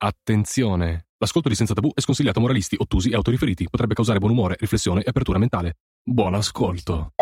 Attenzione! L'ascolto di Senza Tabù è sconsigliato a moralisti, ottusi e autoriferiti. Potrebbe causare buon umore, riflessione e apertura mentale. Buon ascolto!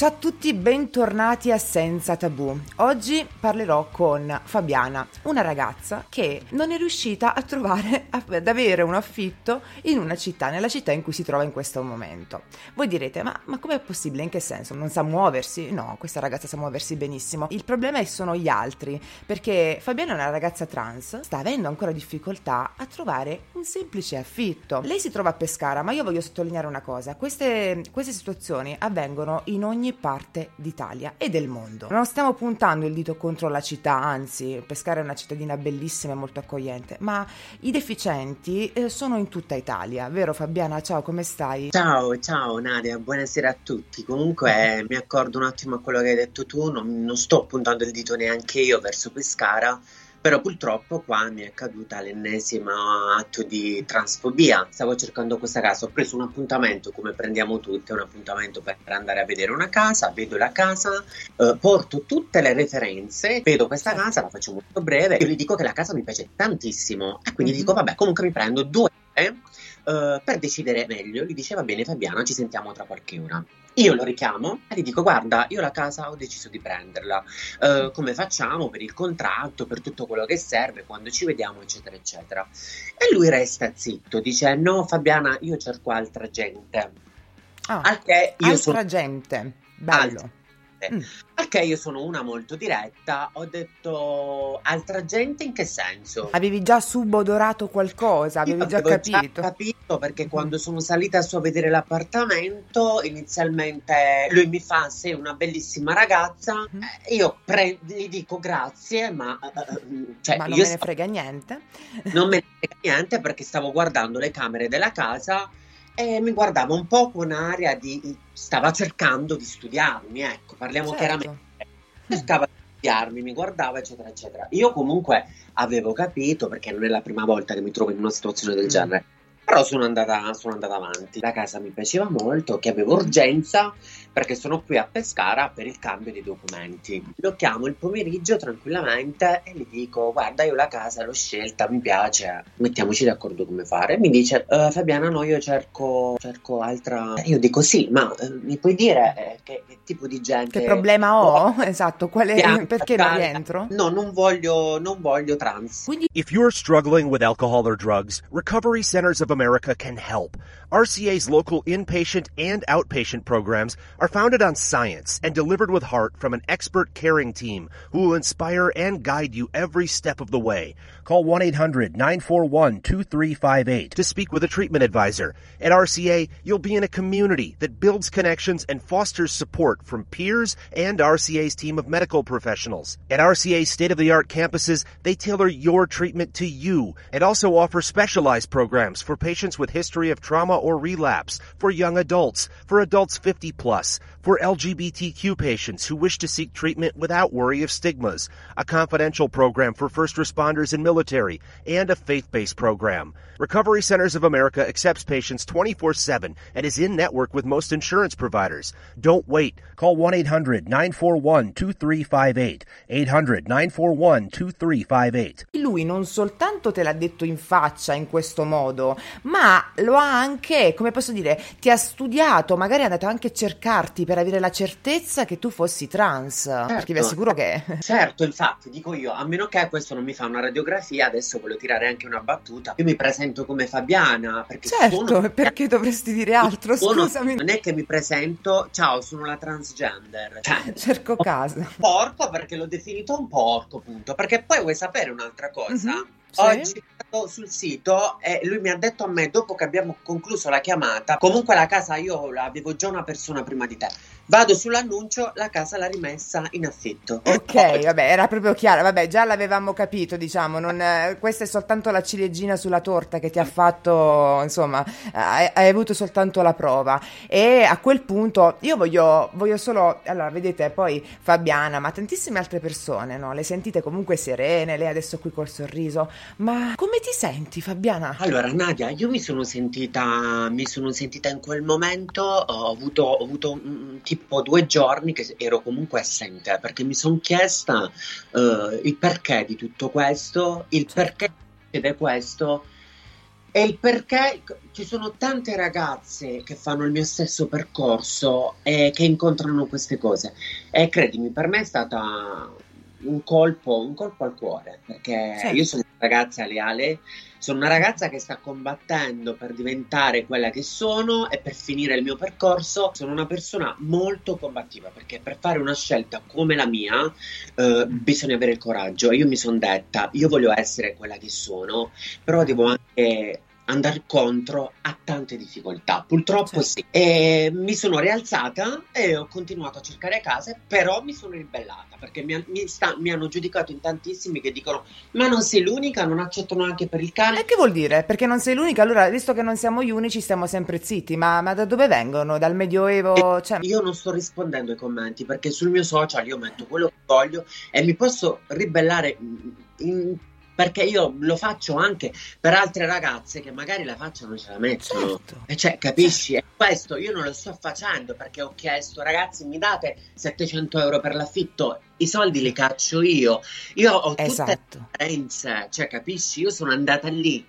Ciao a tutti, bentornati a Senza Tabù. Oggi parlerò con Fabiana, una ragazza che non è riuscita a trovare, ad avere un affitto in una città, nella città in cui si trova in questo momento. Voi direte, ma, ma com'è possibile? In che senso? Non sa muoversi? No, questa ragazza sa muoversi benissimo. Il problema sono gli altri, perché Fabiana è una ragazza trans, sta avendo ancora difficoltà a trovare un semplice affitto. Lei si trova a Pescara, ma io voglio sottolineare una cosa, queste, queste situazioni avvengono in ogni parte d'Italia e del mondo. Non stiamo puntando il dito contro la città, anzi, Pescara è una cittadina bellissima e molto accogliente, ma i deficienti eh, sono in tutta Italia, vero Fabiana? Ciao, come stai? Ciao, ciao Nadia, buonasera a tutti. Comunque mi accordo un attimo a quello che hai detto tu, non, non sto puntando il dito neanche io verso Pescara però purtroppo qua mi è caduta l'ennesimo atto di transfobia. Stavo cercando questa casa, ho preso un appuntamento come prendiamo tutti, un appuntamento per andare a vedere una casa, vedo la casa, eh, porto tutte le referenze, vedo questa casa, la faccio molto breve, io gli dico che la casa mi piace tantissimo e quindi mm-hmm. dico vabbè comunque mi prendo due eh, per decidere meglio. Gli dice va bene Fabiana, ci sentiamo tra qualche ora. Io lo richiamo e gli dico: Guarda, io la casa ho deciso di prenderla. Uh, come facciamo per il contratto, per tutto quello che serve, quando ci vediamo, eccetera, eccetera. E lui resta zitto, dice: No, Fabiana, io cerco altra gente. Ah, altra sono... gente, bello. Altra gente. Mm. Perché io sono una molto diretta, ho detto altra gente in che senso? Avevi già subodorato qualcosa, avevi già capito? Già capito perché mm. quando sono salita su a vedere l'appartamento, inizialmente lui mi fa sei una bellissima ragazza, mm. io pre- gli dico grazie, ma, uh, cioè, ma non me ne frega niente. Non me ne frega niente perché stavo guardando le camere della casa e mi guardava un po' con aria di stava cercando di studiarmi, ecco, parliamo certo. chiaramente. Cercava di studiarmi, mi guardava, eccetera, eccetera. Io comunque avevo capito, perché non è la prima volta che mi trovo in una situazione del mm. genere, però sono andata, sono andata avanti. La casa mi piaceva molto, che avevo urgenza perché sono qui a Pescara per il cambio dei documenti. Lo chiamo il pomeriggio tranquillamente e gli dico: Guarda, io la casa l'ho scelta, mi piace, mettiamoci d'accordo come fare. Mi dice: uh, Fabiana, no, io cerco, cerco altra. Io dico: Sì, ma uh, mi puoi dire eh, che, che, tipo di gente. Che problema ho? Oh, esatto, qual è, perché non rientro? No, non voglio, non voglio trans. Quindi... If you're struggling with alcohol or drugs, Recovery Centers of America can help. RCA's local inpatient and outpatient programs are founded on science and delivered with heart from an expert caring team who will inspire and guide you every step of the way. Call 1-800-941-2358 to speak with a treatment advisor. At RCA, you'll be in a community that builds connections and fosters support from peers and RCA's team of medical professionals. At RCA's state-of-the-art campuses, they tailor your treatment to you and also offer specialized programs for patients with history of trauma or relapse, for young adults, for adults 50 plus, for LGBTQ patients who wish to seek treatment without worry of stigmas, a confidential program for first responders and military, and a faith-based program. Recovery Centers of America accepts patients 24-7 and is in network with most insurance providers. Don't wait. Call 1-800-941-2358. 800-941-2358. Lui non soltanto te l'ha detto in faccia in questo modo, ma lo ha anche, come posso dire, ti ha studiato, magari è andato anche a cercarti per avere la certezza che tu fossi trans, certo. perché vi assicuro che... Certo, infatti, dico io, a meno che questo non mi fa una radiografia, adesso voglio tirare anche una battuta, io mi presento come Fabiana, perché certo, sono... perché dovresti dire altro, sono... scusami. Non è che mi presento, ciao, sono la transgender. Cioè, Cerco casa. Porco perché l'ho definito un porco, punto. Perché poi vuoi sapere un'altra cosa? Mm-hmm. Sì. Sul sito e lui mi ha detto a me dopo che abbiamo concluso la chiamata comunque la casa io avevo già una persona prima di te. Vado sull'annuncio la casa l'ha rimessa in affitto. Ok vabbè era proprio chiaro. Vabbè già l'avevamo capito diciamo non, eh, questa è soltanto la ciliegina sulla torta che ti ha fatto insomma hai, hai, avuto soltanto la prova. E a quel punto io voglio, voglio solo allora vedete poi Fabiana ma tantissime altre persone no? le sentite comunque serene lei adesso qui col sorriso ma come ti senti, Fabiana? Allora, Nadia, io mi sono sentita, mi sono sentita in quel momento, ho avuto, ho avuto tipo due giorni che ero comunque assente perché mi sono chiesta uh, il perché di tutto questo, il certo. perché succede questo. E il perché ci sono tante ragazze che fanno il mio stesso percorso e che incontrano queste cose. E credimi, per me è stata un colpo, un colpo al cuore, perché certo. io sono una ragazza leale, sono una ragazza che sta combattendo per diventare quella che sono e per finire il mio percorso. Sono una persona molto combattiva perché per fare una scelta come la mia eh, bisogna avere il coraggio. Io mi sono detta, io voglio essere quella che sono, però devo anche andare contro a tante difficoltà. Purtroppo certo. sì. E mi sono rialzata e ho continuato a cercare case, però mi sono ribellata perché mi, mi, sta, mi, hanno giudicato in tantissimi che dicono: Ma non sei l'unica, non accettano anche per il cane. E che vuol dire? Perché non sei l'unica? Allora, visto che non siamo gli unici, stiamo sempre zitti. Ma, ma da dove vengono? Dal Medioevo? Cioè... Io non sto rispondendo ai commenti perché sul mio social io metto quello che voglio e mi posso ribellare in perché io lo faccio anche per altre ragazze che magari la faccia non ce la mettono. Certo. E cioè, capisci? E questo io non lo sto facendo perché ho chiesto, ragazzi, mi date 700 euro per l'affitto, i soldi li caccio io. Io ho tutte esatto. le differenze, cioè, capisci? Io sono andata lì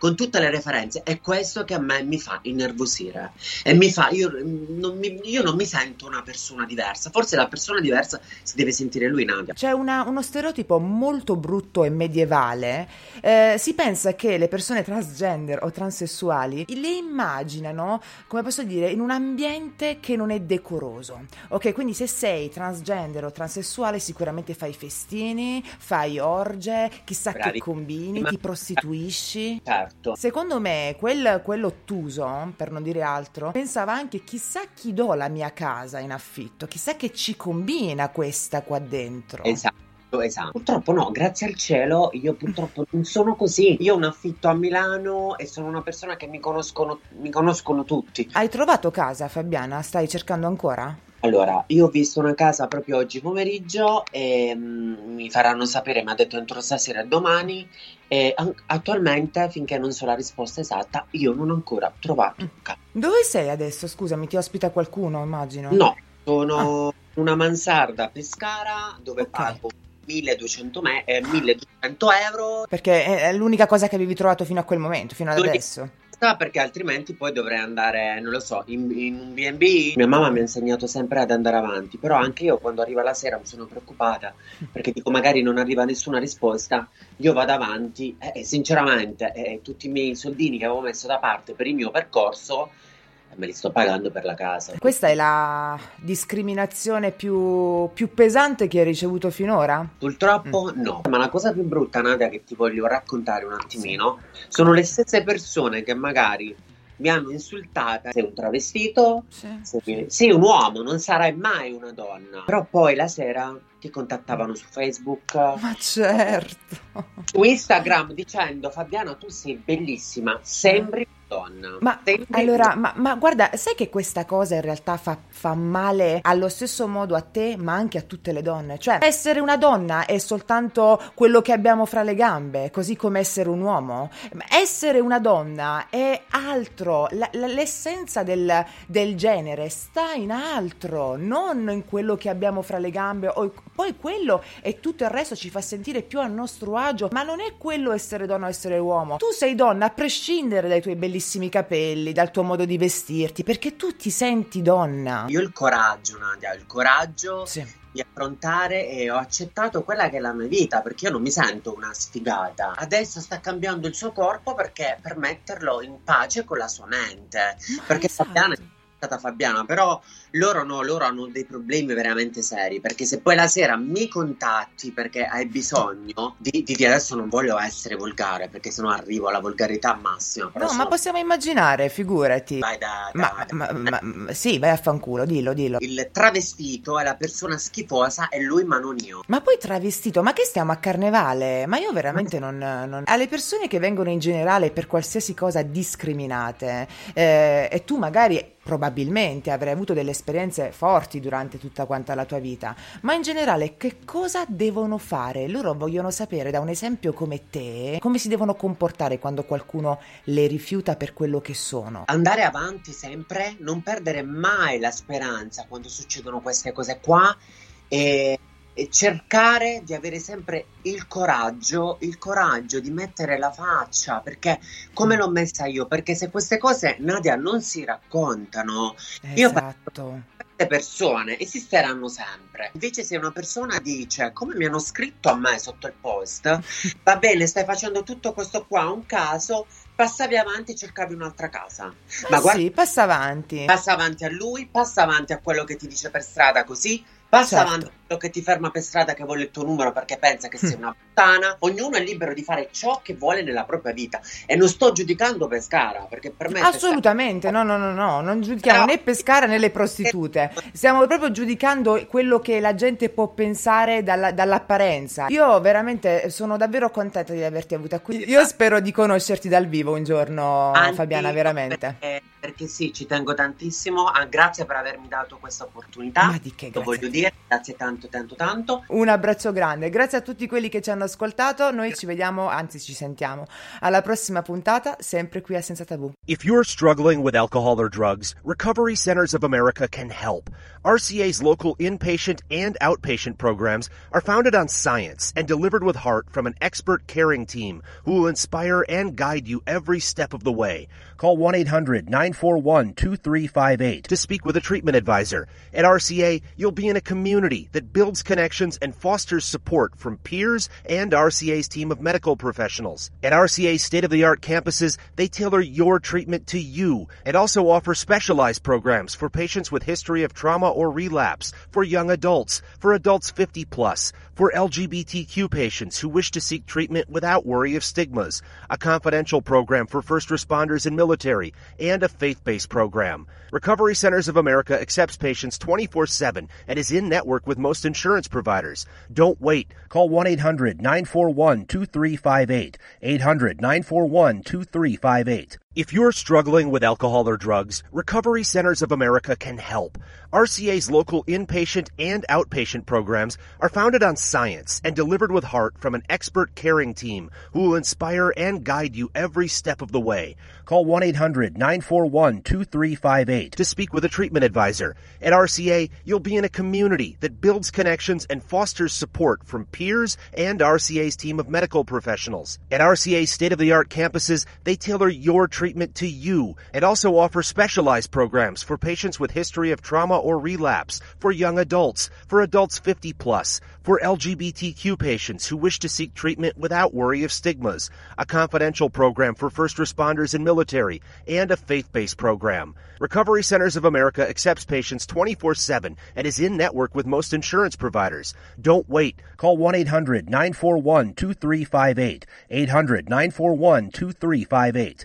con tutte le referenze. È questo che a me mi fa innervosire. E mi fa, io non mi, io non mi sento una persona diversa. Forse la persona diversa si deve sentire lui, Nadia. C'è una, uno stereotipo molto brutto e medievale. Eh, si pensa che le persone transgender o transessuali le immaginano, come posso dire, in un ambiente che non è decoroso. Ok, quindi se sei transgender o transessuale, sicuramente fai festini, fai orge, chissà Bravi. che combini, Ma... ti prostituisci. Certo certo. Secondo me quel, quell'ottuso, per non dire altro, pensava anche chissà chi do la mia casa in affitto, chissà che ci combina questa qua dentro. Esatto. Esatto. Purtroppo no, grazie al cielo, io purtroppo non sono così. Io ho un affitto a Milano e sono una persona che mi conoscono, mi conoscono tutti. Hai trovato casa, Fabiana? Stai cercando ancora? Allora, io ho visto una casa proprio oggi pomeriggio e mm, mi faranno sapere, mi ha detto entro stasera e domani. E attualmente, finché non so la risposta esatta, io non ho ancora trovato mm. casa. Dove sei adesso? Scusami, ti ospita qualcuno, immagino? No, sono ah. una mansarda a Pescara dove okay. pago 1200, me- eh, 1200 euro. Perché è l'unica cosa che avevi trovato fino a quel momento, fino ad adesso basta perché altrimenti poi dovrei andare, non lo so, in, in un B&B. Mia mamma mi ha insegnato sempre ad andare avanti, però anche io quando arriva la sera mi sono preoccupata perché dico magari non arriva nessuna risposta, io vado avanti e sinceramente eh, tutti i miei soldini che avevo messo da parte per il mio percorso me li sto pagando per la casa. Questa è la discriminazione più, più pesante che hai ricevuto finora? Purtroppo mm. no, ma la cosa più brutta, Nadia, che ti voglio raccontare un attimino, sono le stesse persone che magari mi hanno insultata. Sei un travestito? Sì. Sei, sei un uomo, non sarai mai una donna. Però poi la sera ti contattavano su Facebook. Ma certo. Su Instagram dicendo Fabiana tu sei bellissima, sembri donna. Ma allora, ma, ma, guarda, sai che questa cosa in realtà fa, fa, male allo stesso modo a te, ma anche a tutte le donne? Cioè, essere una donna è soltanto quello che abbiamo fra le gambe, così come essere un uomo. Essere una donna è altro, la, la, l'essenza del, del, genere sta in altro, non in quello che abbiamo fra le gambe. O, poi quello e tutto il resto ci fa sentire più a nostro agio, ma non è quello essere donna o essere uomo. Tu sei donna a prescindere dai tuoi bellissimi capelli, dal tuo modo di vestirti, perché tu ti senti donna. Io ho il coraggio, Nadia, il coraggio sì. di affrontare e ho accettato quella che è la mia vita, perché io non mi sento una sfigata. Adesso sta cambiando il suo corpo perché per metterlo in pace con la sua mente. Ma perché esatto. Fabiana stata Fabiana, però loro no, loro hanno dei problemi veramente seri, perché se poi la sera mi contatti perché hai bisogno di, di, di adesso non voglio essere volgare, perché sennò arrivo alla volgarità massima. No, sono... ma possiamo immaginare, figurati. Vai da, da, ma, da, ma, ma, sì, vai a fanculo, dillo, dillo. Il travestito è la persona schifosa e lui ma non io. Ma poi travestito, ma che stiamo a carnevale? Ma io veramente non, non... Alle persone che vengono in generale per qualsiasi cosa discriminate eh, e tu magari probabilmente avrai avuto delle esperienze forti durante tutta quanta la tua vita, ma in generale che cosa devono fare? Loro vogliono sapere da un esempio come te come si devono comportare quando qualcuno le rifiuta per quello che sono. Andare avanti sempre, non perdere mai la speranza quando succedono queste cose qua e cercare di avere sempre il coraggio, il coraggio di mettere la faccia, perché come l'ho messa io? Perché se queste cose Nadia non si raccontano, esatto. io queste persone esisteranno sempre. Invece se una persona dice, come mi hanno scritto a me sotto il post, va bene, stai facendo tutto questo qua, un caso, passavi avanti e cercavi un'altra casa. Ma eh guarda, sì, passa avanti. Passa avanti a lui, passa avanti a quello che ti dice per strada così, Passa certo. avanti quello che ti ferma per strada che vuole il tuo numero perché pensa che sei una puttana. Ognuno è libero di fare ciò che vuole nella propria vita. E non sto giudicando Pescara perché per me. Assolutamente, Pescara... no, no, no, no. Non giudichiamo Però... né Pescara né le prostitute. Stiamo proprio giudicando quello che la gente può pensare dalla, dall'apparenza. Io veramente sono davvero contenta di averti avuta qui. Io spero di conoscerti dal vivo un giorno, Anzi, Fabiana, veramente. Perché, perché sì, ci tengo tantissimo. Ah, grazie per avermi dato questa opportunità. Ma di che? Lo voglio dire. Grazie tanto, tanto, tanto. Un abbraccio grande. Grazie a tutti quelli che ci hanno ascoltato. Noi ci vediamo, anzi ci sentiamo alla prossima puntata, sempre qui a Senza Tabù. If you're struggling with alcohol or drugs, Recovery Centers of America can help. RCA's local inpatient and outpatient programs are founded on science and delivered with heart from an expert caring team who will inspire and guide you every step of the way. Call 1 800 941 2358 to speak with a treatment advisor. At RCA, you'll be in a community that builds connections and fosters support from peers and RCA's team of medical professionals. At RCA's state of the art campuses, they tailor your treatment to you and also offer specialized programs for patients with history of trauma or relapse, for young adults, for adults 50 plus, for LGBTQ patients who wish to seek treatment without worry of stigmas, a confidential program for first responders and military, and a faith-based program. Recovery Centers of America accepts patients 24-7 and is in network with most insurance providers. Don't wait. Call 1 800 941 2358. 800 941 2358. If you're struggling with alcohol or drugs, Recovery Centers of America can help. RCA's local inpatient and outpatient programs are founded on science and delivered with heart from an expert caring team who will inspire and guide you every step of the way. Call 1-800-941-2358 to speak with a treatment advisor. At RCA, you'll be in a community that builds connections and fosters support from peers and RCA's team of medical professionals. At RCA's state-of-the-art campuses, they tailor your treatment to you and also offer specialized programs for patients with history of trauma or relapse, for young adults, for adults 50 plus, for LGBTQ patients who wish to seek treatment without worry of stigmas, a confidential program for first responders and military, and a faith-based program. Recovery Centers of America accepts patients 24-7 and is in network with most insurance providers. Don't wait. Call 1-800-941-2358. 800-941-2358.